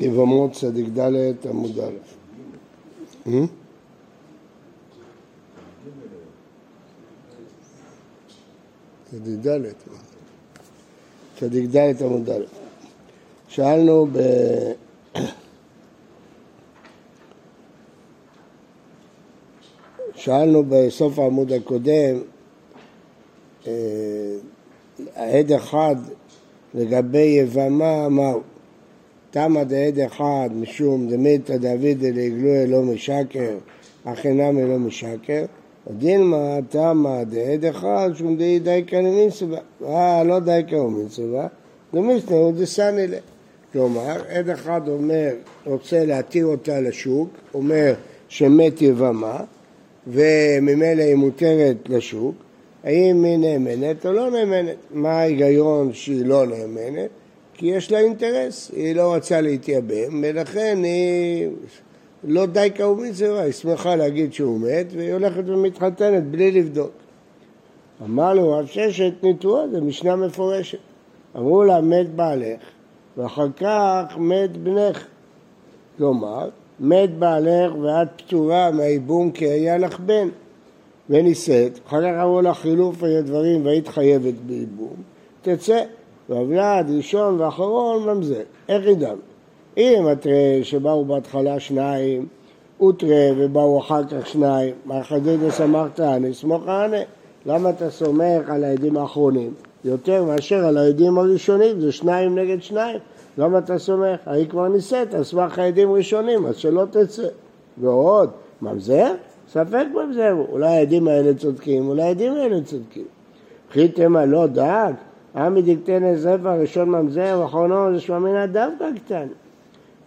יבמות צדיק ד' עמוד א'. אה? צדיק ד', צדיק ד' עמוד א'. שאלנו ב... שאלנו בסוף העמוד הקודם, אה, העד אחד לגבי יבמה, מהו? תמא דעד אחד משום דמיתא דוד דלעגלוי לא משקר, אך אינם לא משקר, דילמה תמא דעד אחד שום דאי דייקה למינסבה, אה, לא דייקה ומינסבה, דמיסנא הוא דסני לה. כלומר, עד אחד אומר, רוצה להתיר אותה לשוק, אומר שמת יבמה, וממילא היא מותרת לשוק, האם היא נאמנת או לא נאמנת? מה ההיגיון שהיא לא נאמנת? כי יש לה אינטרס, היא לא רוצה להתייבם, ולכן היא לא די כאוב מצווה, היא שמחה להגיד שהוא מת, והיא הולכת ומתחתנת בלי לבדוק. אמר לו רב ששת ניתוח, זה משנה מפורשת. אמרו לה, מת בעלך, ואחר כך מת בנך. כלומר, מת בעלך ואת פטורה מהייבום כי היה לך בן. ונישאת, אחר כך אמרו לה חילוף דברים והיית חייבת בייבום, תצא. והוולד ראשון ואחרון ממזר. איך ידענו? אם התראה שבאו בהתחלה שניים, ותראה ובאו אחר כך שניים, מה חדד וסמכת אני סמוך הענה. למה אתה סומך על העדים האחרונים? יותר מאשר על העדים הראשונים, זה שניים נגד שניים. למה אתה סומך? ההיא כבר נישאת, על סמך העדים ראשונים, אז שלא תצא. ועוד, ממזר? ספק ממזר, אולי העדים האלה צודקים, אולי העדים האלה צודקים. חיתם לא דאג, עמי דקטנא זפר ראשון ממזר ואחרונו זה שממינא דווקא קטן.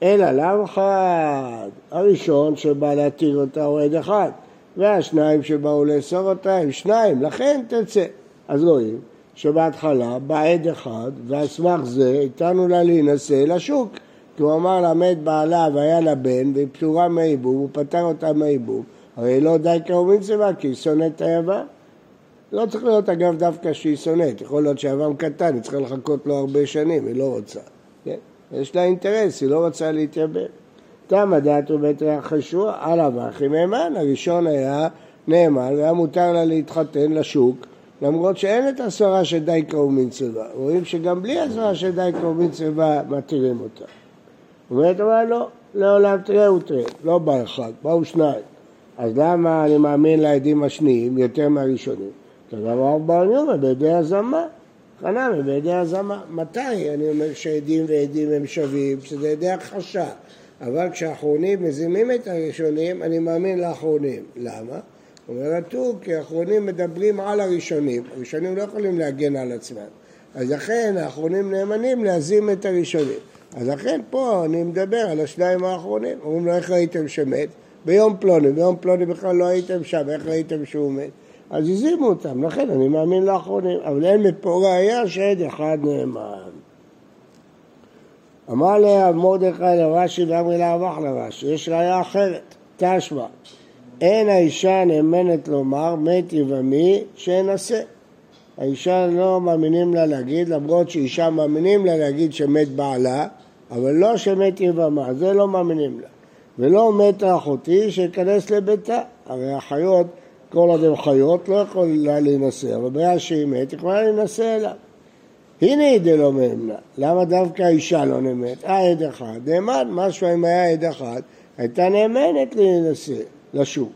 אלא לאו אחד, הראשון שבא להתיר אותה הוא עד אחד, והשניים שבאו לאסור אותה הם שניים, לכן תצא. אז רואים שבהתחלה בא עד אחד, ועל סמך זה איתנו לה להינשא לשוק. כי הוא אמר לה מת בעלה והיה לה בן והיא פטורה מהייבום, הוא פטר אותה מהייבום, הרי לא די קרוב מצווה כי היא שונאת את היוון. לא צריך להיות אגב דווקא שהיא שונאת, יכול להיות שאברהם קטן, היא צריכה לחכות לו הרבה שנים, היא לא רוצה. כן? יש לה אינטרס, היא לא רוצה להתייבם. תם הדעת ובית ריח חשוע, על אבכי נאמן, הראשון היה נאמן והיה מותר לה להתחתן לשוק, למרות שאין את הסברה של די קרוב מן צבא. רואים שגם בלי הסברה של די קרוב מן צבא מתירים אותה. אומרת אבל לא, לעולם תראה ותראה, לא בא אחד, באו שניים. אז למה אני מאמין לעדים השניים יותר מהראשונים? כדבר בר ניומא בידי הזמה. חנמי בידי הזמה. מתי אני אומר שעדים ועדים הם שווים? שזה ידי הכחשה. אבל כשהאחרונים מזימים את הראשונים, אני מאמין לאחרונים. למה? אומר הטור, כי האחרונים מדברים על הראשונים. הראשונים לא יכולים להגן על עצמם. אז לכן האחרונים נאמנים להזים את הראשונים. אז לכן פה אני מדבר על השניים האחרונים. אומרים לו, איך ראיתם שמת? ביום פלוני, ביום פלוני בכלל לא הייתם שם, איך ראיתם שהוא מת? אז הזימו אותם, לכן אני מאמין לאחרונים, אבל אין מפה ראייה שעד אחד נאמן. אמר לאב מרדכי לרש"י ואמרי לאבך לרש"י, יש ראייה אחרת, תשמע, אין האישה נאמנת לומר מת יבמי שאנסה. האישה לא מאמינים לה להגיד, למרות שאישה מאמינים לה להגיד שמת בעלה, אבל לא שמת יבמה, זה לא מאמינים לה. ולא מת אחותי שיכנס לביתה, הרי החיות כל עוד הן חיות לא יכולה להינשא, אבל ברגע שהיא מת, היא יכולה להינשא אליו. הנה דלא מאמנה, למה דווקא האישה לא נאמנת? אה, עד אחד, נאמן, משהו אם היה עד אחד, הייתה נאמנת להינשא לשוק.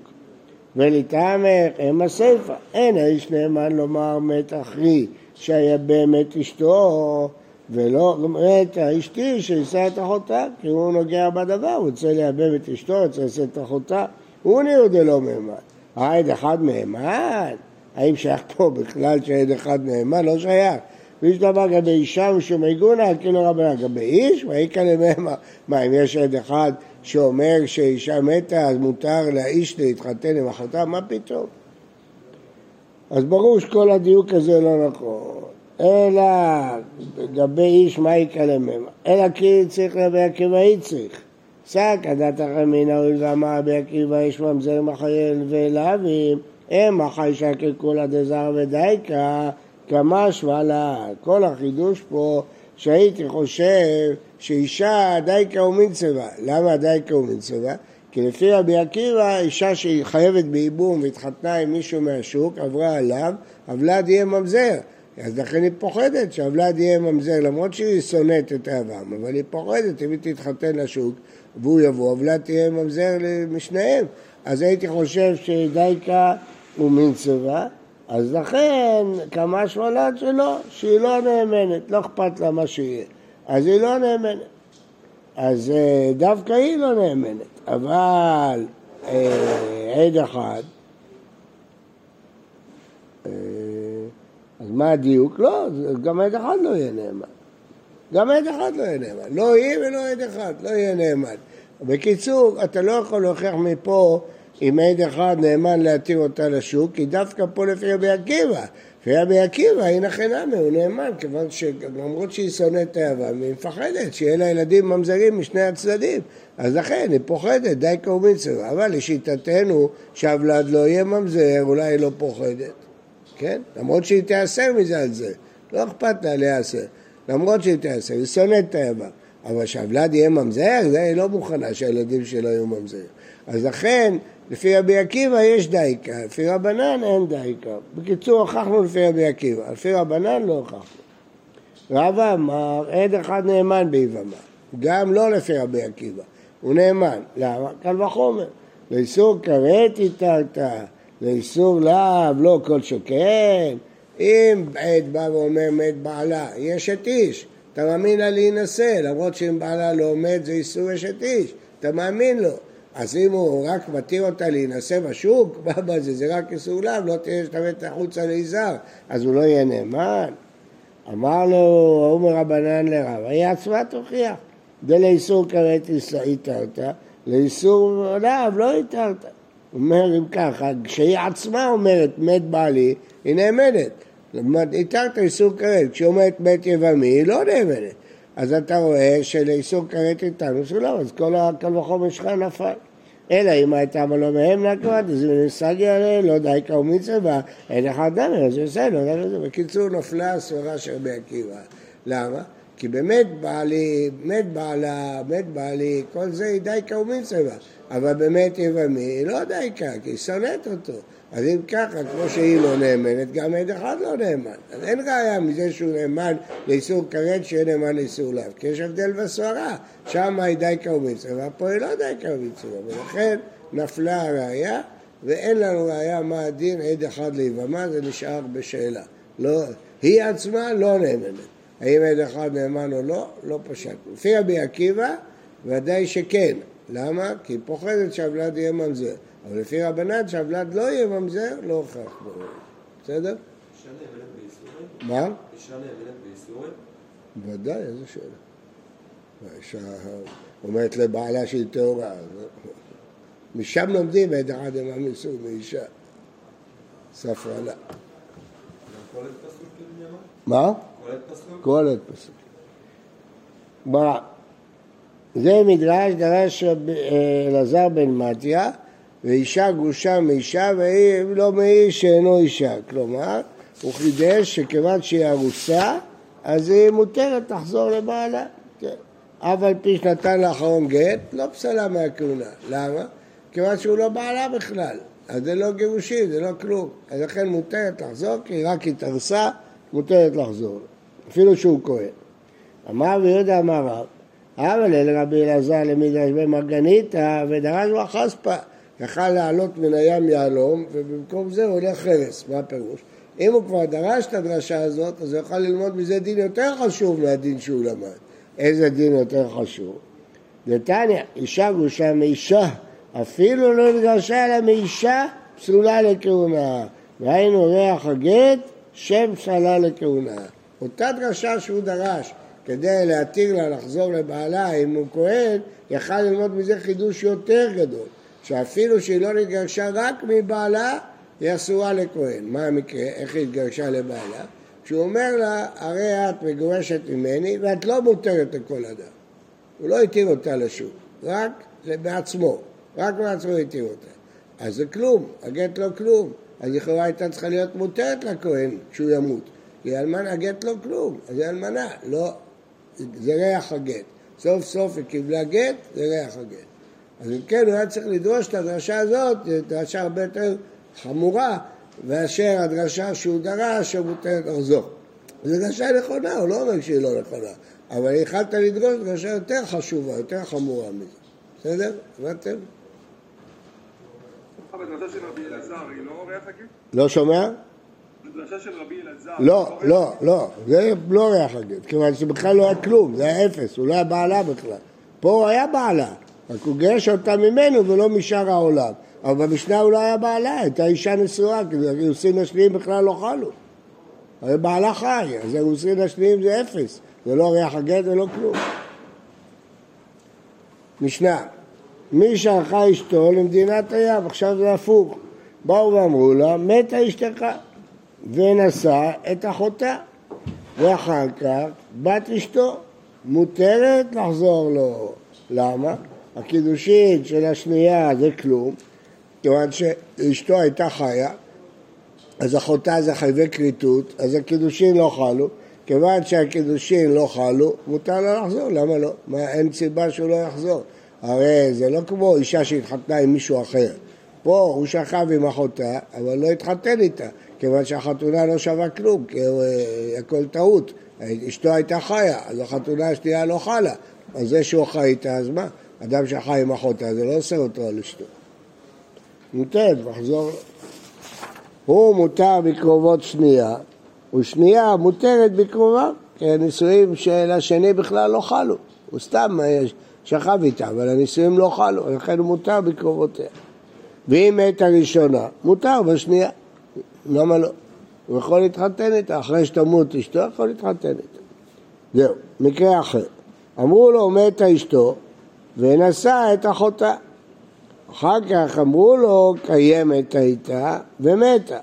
ולטעמך הם הסיפה, אין האיש נאמן לומר מת אחרי שהיה באמת אשתו, ולא מת האשתי שיישא את אחותה, כי הוא נוגע בדבר, הוא רוצה לייבם את אשתו, הוא רוצה לשאת את אחותה, הוא נהיה דלא מאמן. העד אחד נאמן? האם שייך פה בכלל שעד אחד נאמן? לא שייך. ויש דבר לגבי אישה משום עיגונה, כאילו רבנה לגבי איש, ואיכא למהמה. מה, אם יש עד אחד שאומר שאישה מתה, אז מותר לאיש להתחתן עם אחותה? מה פתאום? אז ברור שכל הדיוק הזה לא נכון. אלא לגבי איש, מה איכא למהמה? אלא כי צריך לגבי עקיבאי צריך. שק הדת החמינה הואיל ואמר רבי עקיבא יש ממזר מחייל ולהבים הם החי שקל כולה דזר ודייקה כמשמע לה. כל החידוש פה שהייתי חושב שאישה דייקה ומינצבה. למה דייקה ומינצבה? כי לפי רבי עקיבא, אישה שהיא חייבת בייבום והתחתנה עם מישהו מהשוק, עברה עליו, הוולד יהיה ממזר. אז לכן היא פוחדת שהוולד יהיה ממזר, למרות שהיא שונאת את אהבם, אבל היא פוחדת, אם היא תתחתן לשוק והוא יבוא, הוולד תהיה ממזר משניהם. אז הייתי חושב שדייקה הוא מין צבע, אז לכן כמה שמלת שלא, שהיא לא נאמנת, לא אכפת לה מה שיהיה. אז היא לא נאמנת. אז אה, דווקא היא לא נאמנת, אבל אה, עד אחד, אז מה הדיוק? לא, גם עד אחד לא יהיה נאמן. גם עד אחד לא יהיה נאמן. לא היא ולא עד אחד, לא יהיה נאמן. בקיצור, אתה לא יכול להוכיח מפה אם עד אחד נאמן להתיר אותה לשוק, כי דווקא פה לפי רבי עקיבא. לפי רבי עקיבא, הנה חינמי, הוא נאמן, כיוון שלמרות שהיא שונאת אהבה, היא מפחדת שיהיה לה ילדים ממזרים משני הצדדים. אז לכן היא פוחדת, די קורמיצר. אבל לשיטתנו שהוולד לא יהיה ממזר, אולי היא לא פוחדת. כן? למרות שהיא תיאסר מזה על זה. לא אכפת לה להיאסר. למרות שהיא תיאסר, היא שונאת את היבם. אבל שהוולד יהיה ממזר, זה היא לא מוכנה שהילדים שלו יהיו ממזרים. אז לכן, לפי רבי עקיבא יש דייקה, לפי רבנן אין דייקה. בקיצור, הוכחנו לפי רבי עקיבא, לפי רבנן לא הוכחנו. רבא אמר, עד אחד נאמן ביבמה, גם לא לפי רבי עקיבא, הוא נאמן. למה? קל וחומר. לאיסור כרת איתרת, לאיסור לאו, לא כל שכן. אם עד בא ואומר מת בעלה, יש את איש, אתה מאמין לה להינשא, למרות שאם בעלה לא מת זה איסור אשת איש, אתה מאמין לו. אז אם הוא רק מתיר אותה להינשא בשוק, מה בזה? זה רק איסור לאו, לא תהיה שתבט החוצה ליזהר, אז הוא לא יהיה נאמן. אמר לו, ההוא מרבנן לרב, היא עצמה תוכיח. דלאיסור כרת התרת, לאיסור לאו לא התרת. אומר אם ככה, כשהיא עצמה אומרת מת בעלי, היא נאמנת. התרת איסור כרת, כשהיא אומרת מת יבמי, היא לא נאמנת. אז אתה רואה שלאיסור כרת איתנו שלא, אז כל הקל וחומר שלך נפל. אלא אם הייתה מלא מהם נקבת, אז אם נסגי עליה, לא די קרוב מצווה, אין אחד דמר, אז בסדר. בקיצור, נפלה הסברה של רבי עקיבא. למה? כי באמת בעלי, מת בעלה, מת בעלי, כל זה היא די קרוב מצווה. אבל באמת יבמי, היא לא די קר, כי היא שונאת אותו. אז אם ככה, כמו שהיא לא נאמנת, גם עד אחד לא נאמן. אז אין ראיה מזה שהוא נאמן לאיסור כרת, שיהיה נאמן לאיסור לאו. כי יש הבדל בסברה, שם היא די קרמיצה, ופה היא לא די קרמיצה. ולכן נפלה הראיה, ואין לנו ראיה מה הדין עד אחד ליבמה, זה נשאר בשאלה. לא, היא עצמה לא נאמנת. האם עד אחד נאמן או לא, לא פשט. לפי רבי עקיבא, ודאי שכן. למה? כי היא פוחדת שהוולד יהיה ממזר. אבל לפי רבנן שהוולד לא יהיה ממזר, לא הוכח בו. בסדר? אישה נאמנת בייסורים? מה? אישה נאמנת בייסורים? ודאי, איזה שאלה. האישה אומרת לבעלה שהיא טהורה. משם לומדים את אחד עם המיסוי מאישה. ספרלה. קולת מה? קולת פסוק? קהלת פסוק. ברא. זה מדרש דרש אה, אלעזר בן מתיה, ואישה גרושה מאישה והיא לא מאיש שאינו אישה. כלומר, הוא חידש שכיוון שהיא ארוסה, אז היא מותרת לחזור לבעלה. כן. אף על פי שנתן לאחרון גט, לא פסלה מהכהונה. למה? כיוון שהוא לא בעלה בכלל. אז זה לא גירושין, זה לא כלום. אז לכן מותרת לחזור, כי היא רק התארסה, מותרת לחזור. אפילו שהוא כהן. אמר רבי יהודה אמר רב, אבל אל רבי אלעזר למדרש במרגניתא ודרש לו חספא. יכל לעלות מן הים יהלום, ובמקום זה הוא הולך חרס. מה הפירוש? אם הוא כבר דרש את הדרשה הזאת, אז הוא יוכל ללמוד מזה דין יותר חשוב מהדין שהוא למד. איזה דין יותר חשוב? נתניה, אישה גרושה מאישה, אפילו לא התגרשה אלא מאישה, פסולה לכהונה. והיינו ריח הגט, שם פסלה לכהונה. אותה דרשה שהוא דרש כדי להתיר לה לחזור לבעלה אם הוא כהן, יכל ללמוד מזה חידוש יותר גדול, שאפילו שהיא לא נתגרשה רק מבעלה, היא אסורה לכהן. מה המקרה? איך היא התגרשה לבעלה? כשהוא אומר לה, הרי את מגורשת ממני ואת לא מותרת לכל אדם. הוא לא התיר אותה לשוק, רק בעצמו, רק בעצמו התיר אותה. אז זה כלום, הגט לא כלום. אז לכאורה הייתה צריכה להיות מותרת לכהן כשהוא ימות. כי אלמנה, הגט לא כלום, אז היא אלמנה, לא. זה ריח הגט. סוף סוף היא קיבלה גט, זה ריח הגט. אז אם כן, הוא היה צריך לדרוש את הדרשה הזאת, דרשה הרבה יותר חמורה, מאשר הדרשה שהוא דרש, שמותרת לחזור. זו דרשה נכונה, הוא לא אומר שהיא לא נכונה, אבל יכלת לדרוש דרשה יותר חשובה, יותר חמורה מזה. בסדר? הבנתם? לא? לא שומע? לא, לא, לא, זה לא ריח הגט, כיוון שבכלל לא היה כלום, זה היה אפס, הוא לא היה בעלה בכלל. פה הוא היה בעלה, רק הוא גירש אותה ממנו ולא משאר העולם. אבל במשנה הוא לא היה בעלה, הייתה אישה נשואה, כי האירוסין השניים בכלל לא חלו. הרי בעלה חי, אז האירוסין השניים זה אפס, זה לא ריח הגט ולא כלום. משנה, מי שלחה אשתו למדינת הים, עכשיו זה הפוך. באו ואמרו לה, מתה אשתך, ונשא את אחותה. ואחר כך בת אשתו, מותרת לחזור לו. למה? הקידושין של השנייה זה כלום, כיוון שאשתו הייתה חיה, אז אחותה זה חייבי כריתות, אז הקידושין לא חלו, כיוון שהקידושין לא חלו, מותר לה לחזור, למה לא? מה, אין סיבה שהוא לא יחזור. הרי זה לא כמו אישה שהתחתנה עם מישהו אחר. פה הוא שכב עם אחותה, אבל לא התחתן איתה, כיוון שהחתונה לא שווה כלום, כי אה, הכל טעות. אשתו הייתה חיה, אז החתונה השנייה לא חלה. אז זה שהוא חי איתה, אז מה? אדם שחי עם אחותה, זה לא עושה אותו על אשתו. מותרת, מחזור. הוא מותר בקרובות שנייה, ושנייה מותרת בקרובה, כי הנישואים של השני בכלל לא חלו. הוא סתם אה, שכב איתה, אבל הנישואים לא חלו, לכן הוא מותר בקרובותיה. ואם מת הראשונה, מותר בשנייה. למה לא? הוא יכול להתחתן איתה, אחרי שתמות אשתו, יכול להתחתן איתה. זהו, מקרה אחר. אמרו לו, מתה אשתו, ונשא את אחותה. אחר כך אמרו לו, קיימת הייתה ומתה.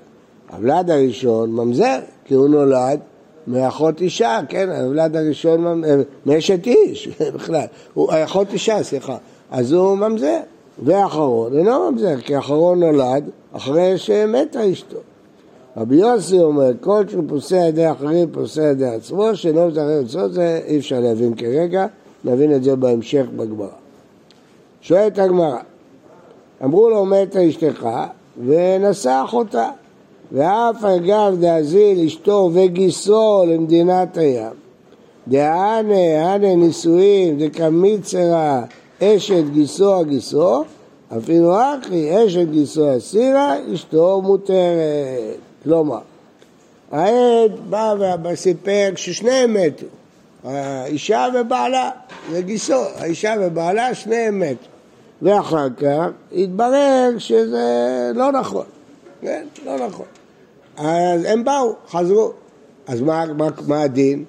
הוולד הראשון ממזר, כי הוא נולד מאחות אישה, כן, הוולד הראשון, מאשת איש בכלל, הוא אחות אישה, סליחה, אז הוא ממזר, ואחרון אינו ממזר, כי אחרון נולד אחרי שמתה אשתו. רבי יוסי אומר, כל שהוא פוסע ידי אחרים פוסע ידי עצמו, שאינו מזרר עצמו, זה אי אפשר להבין כרגע, נבין את זה בהמשך בגמרא. שואלת הגמרא, אמרו לו מתה אשתך ונשא אחותה. ואף אגב דאזיל אשתו וגיסו למדינת הים דהנה, הנה נישואין דקמיצרה אשת גיסו הגיסו אפילו אחי אשת גיסו אסירה אשתו מותרת כלומר העד בא וסיפר ששניהם מתו. האישה ובעלה, זה גיסו, האישה ובעלה שניהם מתו. ואחר כך התברר שזה לא נכון, כן, לא נכון. אז הם באו, חזרו. אז מה, מה, מה הדין?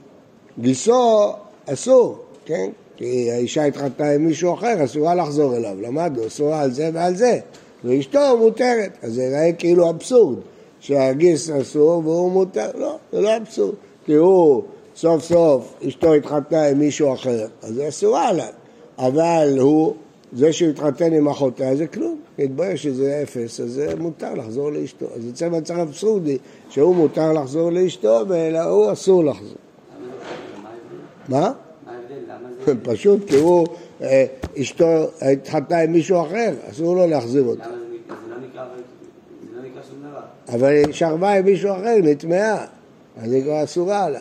גיסו אסור, כן? כי האישה התחתנה עם מישהו אחר, אסורה לחזור אליו, למדנו, אסורה על זה ועל זה. ואשתו מותרת, אז זה נראה כאילו אבסורד, שהגיס אסור והוא מותר, לא, זה לא אבסורד, כי הוא סוף סוף אשתו התחתנה עם מישהו אחר, אז זה אסורה עליו, אבל הוא זה שהוא התחתן עם אחותה זה כלום, מתברר שזה אפס, אז זה מותר לחזור לאשתו. אז יוצא מצב אבסורדי שהוא מותר לחזור לאשתו ולהוא אסור לחזור. מה? פשוט כי הוא, אה, אשתו התחתנה עם מישהו אחר, אסור לו להחזיר אותו. אבל היא שכבה עם מישהו אחר, נטמעה, אז היא כבר אסורה עליו.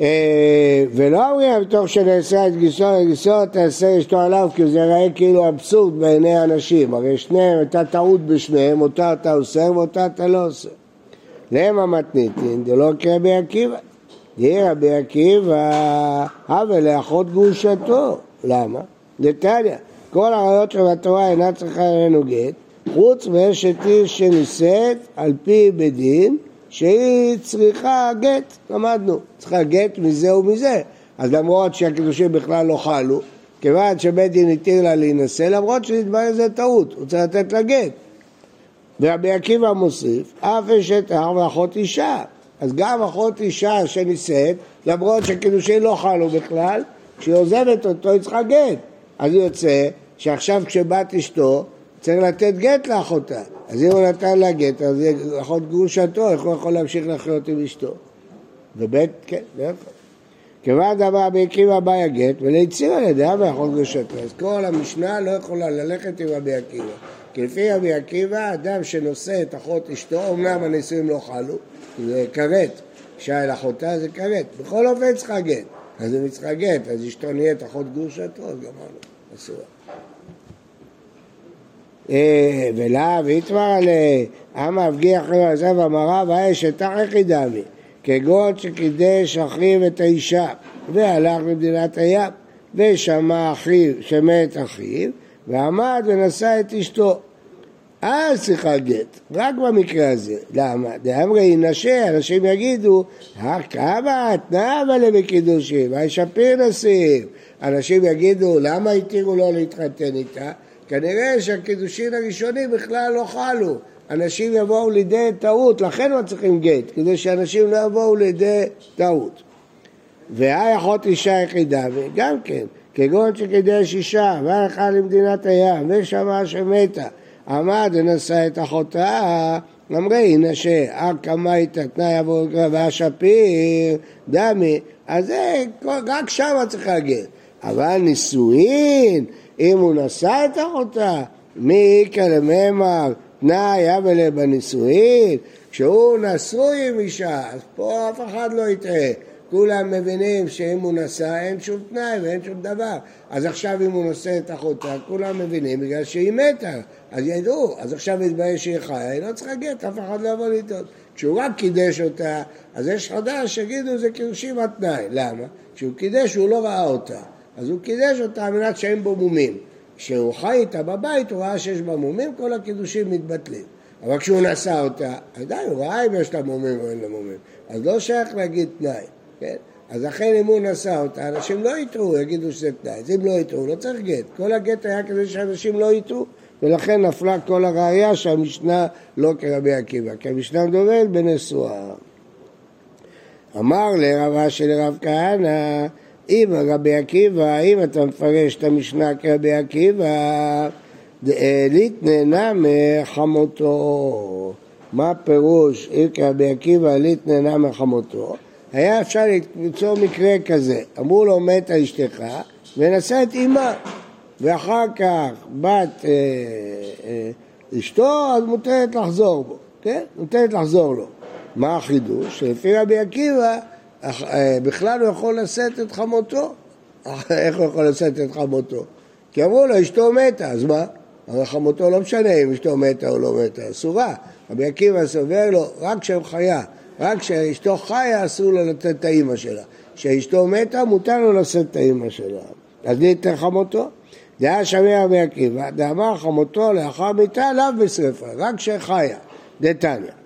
אה, ולא אומרים בתוך שנעשה את גיסו לגיסו תעשה אשתו עליו כי זה יראה כאילו אבסורד בעיני האנשים. הרי שניהם הייתה טעות בשניהם אותה אתה אוסר ואותה אתה לא אוסר להם המתניתין דלא כרבי עקיבא. יהיה רבי עקיבא הווה לאחות גרושתו. למה? דתניא כל הראיות התורה אינה צריכה אלינו גט חוץ מאשת איש שנישאת על פי בדין שהיא צריכה גט, למדנו, צריכה גט מזה ומזה. אז למרות שהקידושים בכלל לא חלו, כיוון שבית דין התיר לה להינשא, למרות שנתברר שזה טעות, הוא צריך לתת לה גט. ורבי עקיבא מוסיף, אף אשת הר ואחות אישה. אז גם אחות אישה שנישאת, למרות שהקידושים לא חלו בכלל, כשהיא עוזבת אותו היא צריכה גט. אז יוצא שעכשיו כשבת אשתו, צריך לתת גט לאחותה. אז אם הוא נתן לה גט, אז אחות גרושתו, איך הוא יכול להמשיך לחיות עם אשתו? ובית, כן, לא יכול. כיוון דאמר רבי עקיבא באי הגט וליציר על ידי אבא יכול גרושתו. אז כל המשנה לא יכולה ללכת עם רבי עקיבא. כי לפי רבי עקיבא, אדם שנושא את אחות אשתו, אמנם הנישואים לא חלו, זה כרת, אישה אל אחותה זה כרת. בכל אופן צריכה גט. אז אם היא צריכה גט, אז אשתו נהיית אחות גרושתו, אז גמרנו, אסור. אה, ולאו יתמר עליה, אמה אבגי אחרי עזב אמרה והאש אתך יחידמי, כגון שקידש אחיו את האישה והלך למדינת הים ושמע אחיו, שמת אחיו ועמד ונשא את אשתו אז צריכה גט, רק במקרה הזה. למה? דאמרי נשה, אנשים יגידו, כמה התנאה אבל בקידושים, הישפיר נשיאים. אנשים יגידו, למה התירו לו להתחתן איתה? כנראה שהקידושין הראשונים בכלל לא חלו. אנשים יבואו לידי טעות, לכן לא צריכים גט, כדי שאנשים לא יבואו לידי טעות. והיה אחות אישה יחידה, וגם כן, כגון שקידש אישה, והלכה למדינת הים, ושמע שמתה, עמד ונשא את אחותה, אמרי, הנה שאקמייתא תנאי עבור קרבה שפיר, דמי, אז זה, רק שם צריך להגיד. אבל נישואין, אם הוא נשא את אחותה, מי איכא לממר תנאי אבלה בנישואין, כשהוא נשוי עם אישה, אז פה אף אחד לא יטעה. כולם מבינים שאם הוא נשא אין שום תנאי ואין שום דבר. אז עכשיו אם הוא נושא את אחותה, כולם מבינים בגלל שהיא מתה. אז ידעו, אז עכשיו יתבייש שהיא חיה, היא לא צריכה גט, אף אחד לא יבוא לטעות. כשהוא רק קידש אותה, אז יש חדש שיגידו זה קידושים על תנאי. למה? כשהוא קידש הוא לא ראה אותה. אז הוא קידש אותה על מנת שאין בו מומים. כשהוא חי איתה בבית הוא ראה שיש בה מומים, כל הקידושים מתבטלים. אבל כשהוא נשא אותה, עדיין הוא ראה אם יש לה מומים או אין לה מומים. אז לא שייך להגיד תנאי, כן? אז לכן אם הוא נשא אותה, אנשים לא יטעו, יגידו שזה תנאי. אז אם לא יטעו, לא צריך גט. כל הגט היה כדי שאנשים לא יטעו, ולכן נפלה כל הראייה שהמשנה לא כרבי עקיבא, כי המשנה מדברת בנשואה. אמר לרבה של רב כהנא, אם רבי עקיבא, אם אתה מפרש את המשנה כרבי עקיבא, ליטננה מחמותו. מה פירוש אם כרבי עקיבא ליטננה מחמותו? היה אפשר ליצור מקרה כזה, אמרו לו מתה אשתך ונשא את אימה ואחר כך בת אה, אה, אשתו אז מותרת לחזור בו, כן? מותרת לחזור לו. מה החידוש? שלפי רבי עקיבא בכלל הוא יכול לשאת את חמותו. איך הוא יכול לשאת את חמותו? כי אמרו לו, אשתו מתה, אז מה? הרי חמותו לא משנה אם אשתו מתה או לא מתה, אסורה. רבי עקיבא סובר לו, רק כשהם חיה, רק כשאשתו חיה אסור לו לתת את האימא שלה. כשאשתו מתה מותר לו לשאת את האימא שלה. אז מי ייתן חמותו? דעה שמע רבי עקיבא, דאמר חמותו לאחר מיתה לאו בשרפה, רק כשחיה, דתניא.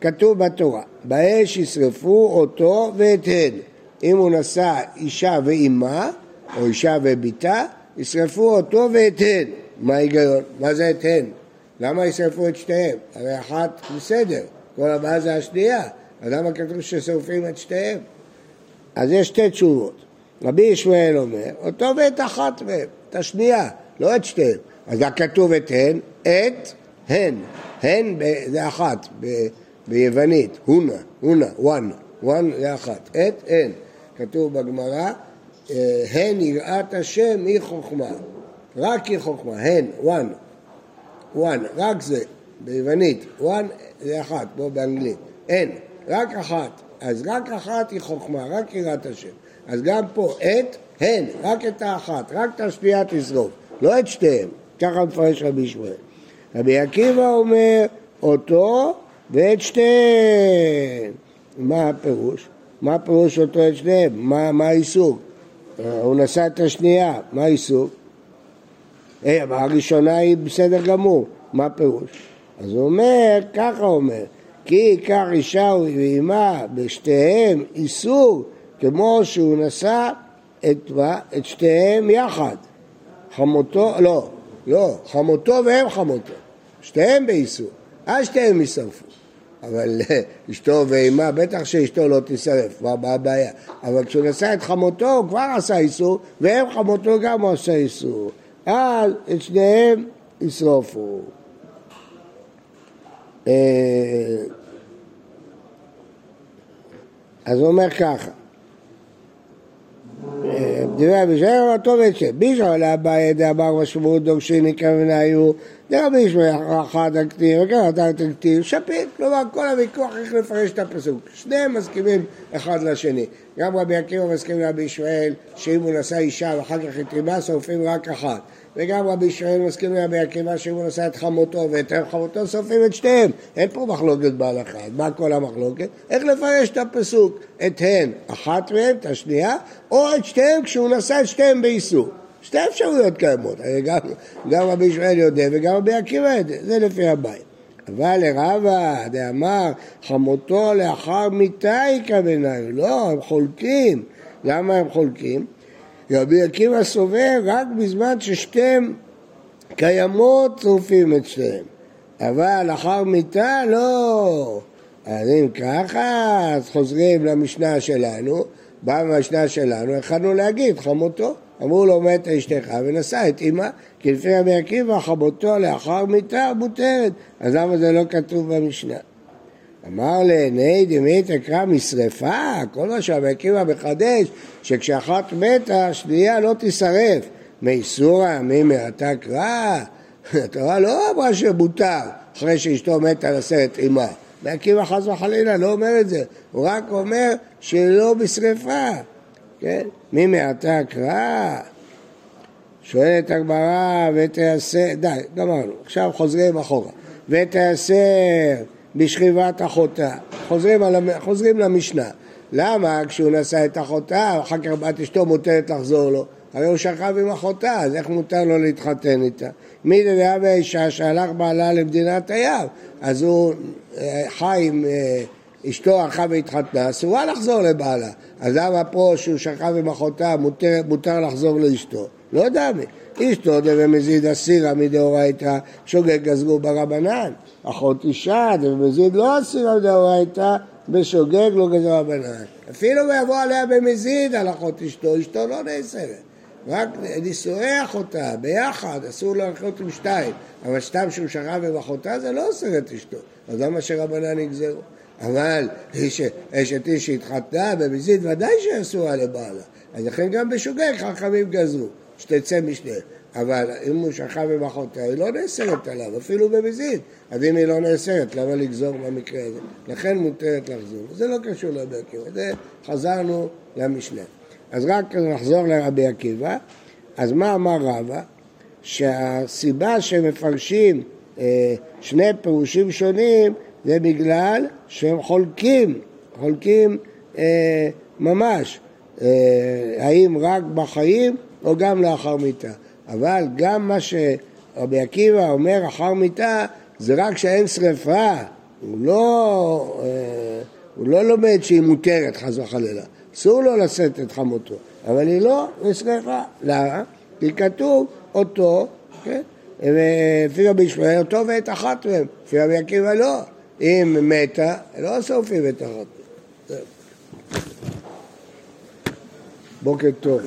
כתוב בתורה, באש ישרפו אותו ואת הן. אם הוא נשא אישה ואימה, או אישה ובתה, ישרפו אותו ואת הן. מה ההיגיון? מה זה את הן? למה ישרפו את שתיהם? הרי אחת בסדר, כל הבאה זה השנייה. אז למה כתוב ששורפים את שתיהם? אז יש שתי תשובות. רבי ישמעאל אומר, אותו ואת אחת מהם, את השנייה, לא את שתיהם. אז כתוב את הן, את הן. הן זה אחת. ביוונית, הונה, הונה, וואן, one זה אחת, את, אין. כתוב בגמרא, אה, הן יראת השם היא חוכמה, רק היא חוכמה, הן, וואן, וואן, רק זה, ביוונית, one זה אחת, כמו באנגלית, אין, רק אחת, אז רק אחת היא חוכמה, רק יראת השם. אז גם פה, את, הן, רק את האחת, רק את השנייה תשרוף, לא את שתיהם, ככה מפרש רבי ישמעאל. רבי עקיבא אומר, אותו ואת שתיהן. מה הפירוש? מה הפירוש אותו את שניהם? מה, מה העיסוק? הוא נשא את השנייה, מה העיסוק? אה, הראשונה היא בסדר גמור, מה הפירוש? אז הוא אומר, ככה אומר, כי ייקח אישה ואימה בשתיהם איסור כמו שהוא נשא את, את שתיהם יחד. חמותו, לא, לא, חמותו והם חמותו, שתיהם באיסור, אז שתיהם יישרפו. אבל אשתו ואימה, בטח שאשתו לא תישרף, מה הבעיה? אבל כשהוא נשא את חמותו, הוא כבר עשה איסור, והם חמותו גם הוא עשה איסור. אז את שניהם ישרופו. אה, אז הוא אומר ככה, דברי אבי ישמעאל אמר טוב את שם, בישע עולה אביי דאמר משמעות דורשין הכוונה היו דרבי ישמעאל אחד הכתיב וכן אתה הכתיב שפיט, כלומר כל הוויכוח איך לפרש את הפסוק, שניהם מסכימים אחד לשני, גם רבי עקיבא מסכים לרבי ישמעאל שאם הוא נשא אישה ואחר כך את אמה שורפים רק אחת. וגם רבי ישמעאל מסכים לרבי עקיבא שאם הוא נשא את חמותו ואת חמותו שורפים את שניהם אין פה מחלוקת בהלכה, מה כל המחלוקת? איך לפרש את הפסוק, את הן, אחת מהן, את השנייה או את שתיהם כשהוא נשא את שתיהם באיסור שתי אפשרויות קיימות, הרי גם, גם רבי ישמעאל יודע וגם רבי עקיבא יודע, זה לפי הבית. אבל לרבה דאמר חמותו לאחר מיתה יקבלנה, לא, הם חולקים. למה הם חולקים? רבי עקיבא סובר רק בזמן ששתיהם קיימות צרופים את שתיהם, אבל לאחר מיתה לא. אז אם ככה, אז חוזרים למשנה שלנו, באה מהמשנה שלנו, יכלנו להגיד חמותו. אמרו לו מת אשתך ונשא את אמה, כי לפי רבי עקיבא חמותו לאחר מיתה מותרת, אז למה זה לא כתוב במשנה? אמר לעיני דמי תקרא משרפה, כל מה שרבי עקיבא מחדש, שכשאחת מתה, שנייה לא תישרף. מאיסורא, ממעתה קרא, התורה לא אמרה שמותר אחרי שאשתו מתה לשאת את אמה. רבי עקיבא חס וחלילה לא אומר את זה, הוא רק אומר שלא בשרפה. כן? מי מעתה קרא? שואלת הגמרא ותיאסר, די, גמרנו, עכשיו חוזרים אחורה. ותיאסר בשכיבת אחותה, חוזרים, על, חוזרים למשנה. למה כשהוא נשא את אחותה, אחר כך בת אשתו מותרת לחזור לו? הרי הוא שכב עם אחותה, אז איך מותר לו להתחתן איתה? מי דדעה באישה שהלך בעלה למדינת הים, אז הוא אה, חי עם אה, אשתו הלכה והתחתנה, אסורה לחזור לבעלה. אז למה פה שהוא שכב עם אחותה מותר, מותר לחזור לאשתו? לא יודע מי. אשתו דבמזיד אסירה מדאורייתא, שוגג גזרו ברבנן. אחות אישה דבמזיד לא אסירה מדאורייתא, בשוגג לא גזרו רבנן. אפילו ויבוא עליה במזיד על אחות אשתו, אשתו לא נאסרת. רק נישואי אחותה ביחד, אסור ללכות עם שתיים, אבל סתם שהוא שכב עם אחותה זה לא אוסר את אשתו, אז למה שרבנן יגזרו? אבל אשת איש שהתחתנה במזיד ודאי שאסורה לבעלה. אז לכן גם בשוגג חכמים גזרו, שתצא משניהם. אבל אם הוא שכב עם אחותה, היא לא נאסרת עליו, אפילו במזיד. אז אם היא לא נאסרת, למה לגזור במקרה הזה? לכן מותרת לחזור. זה לא קשור לרבי עקיבא, זה חזרנו למשנה. אז רק נחזור לרבי עקיבא. אז מה אמר רבא? שהסיבה שמפרשים אה, שני פירושים שונים זה בגלל שהם חולקים, חולקים אה, ממש, אה, האם רק בחיים או גם לאחר מיתה. אבל גם מה שרבי עקיבא אומר אחר מיתה זה רק שאין שרפה, הוא לא, אה, הוא לא לומד שהיא מותרת חס וחלילה, אסור לו לשאת את חמותו, אבל היא לא נשרפה. למה? כי כתוב אותו, כן? ולפי רבי ישמעאל אותו ואת אחת מהם, לפי רבי עקיבא לא. אם מתה, לא את החתול. בוקר טוב.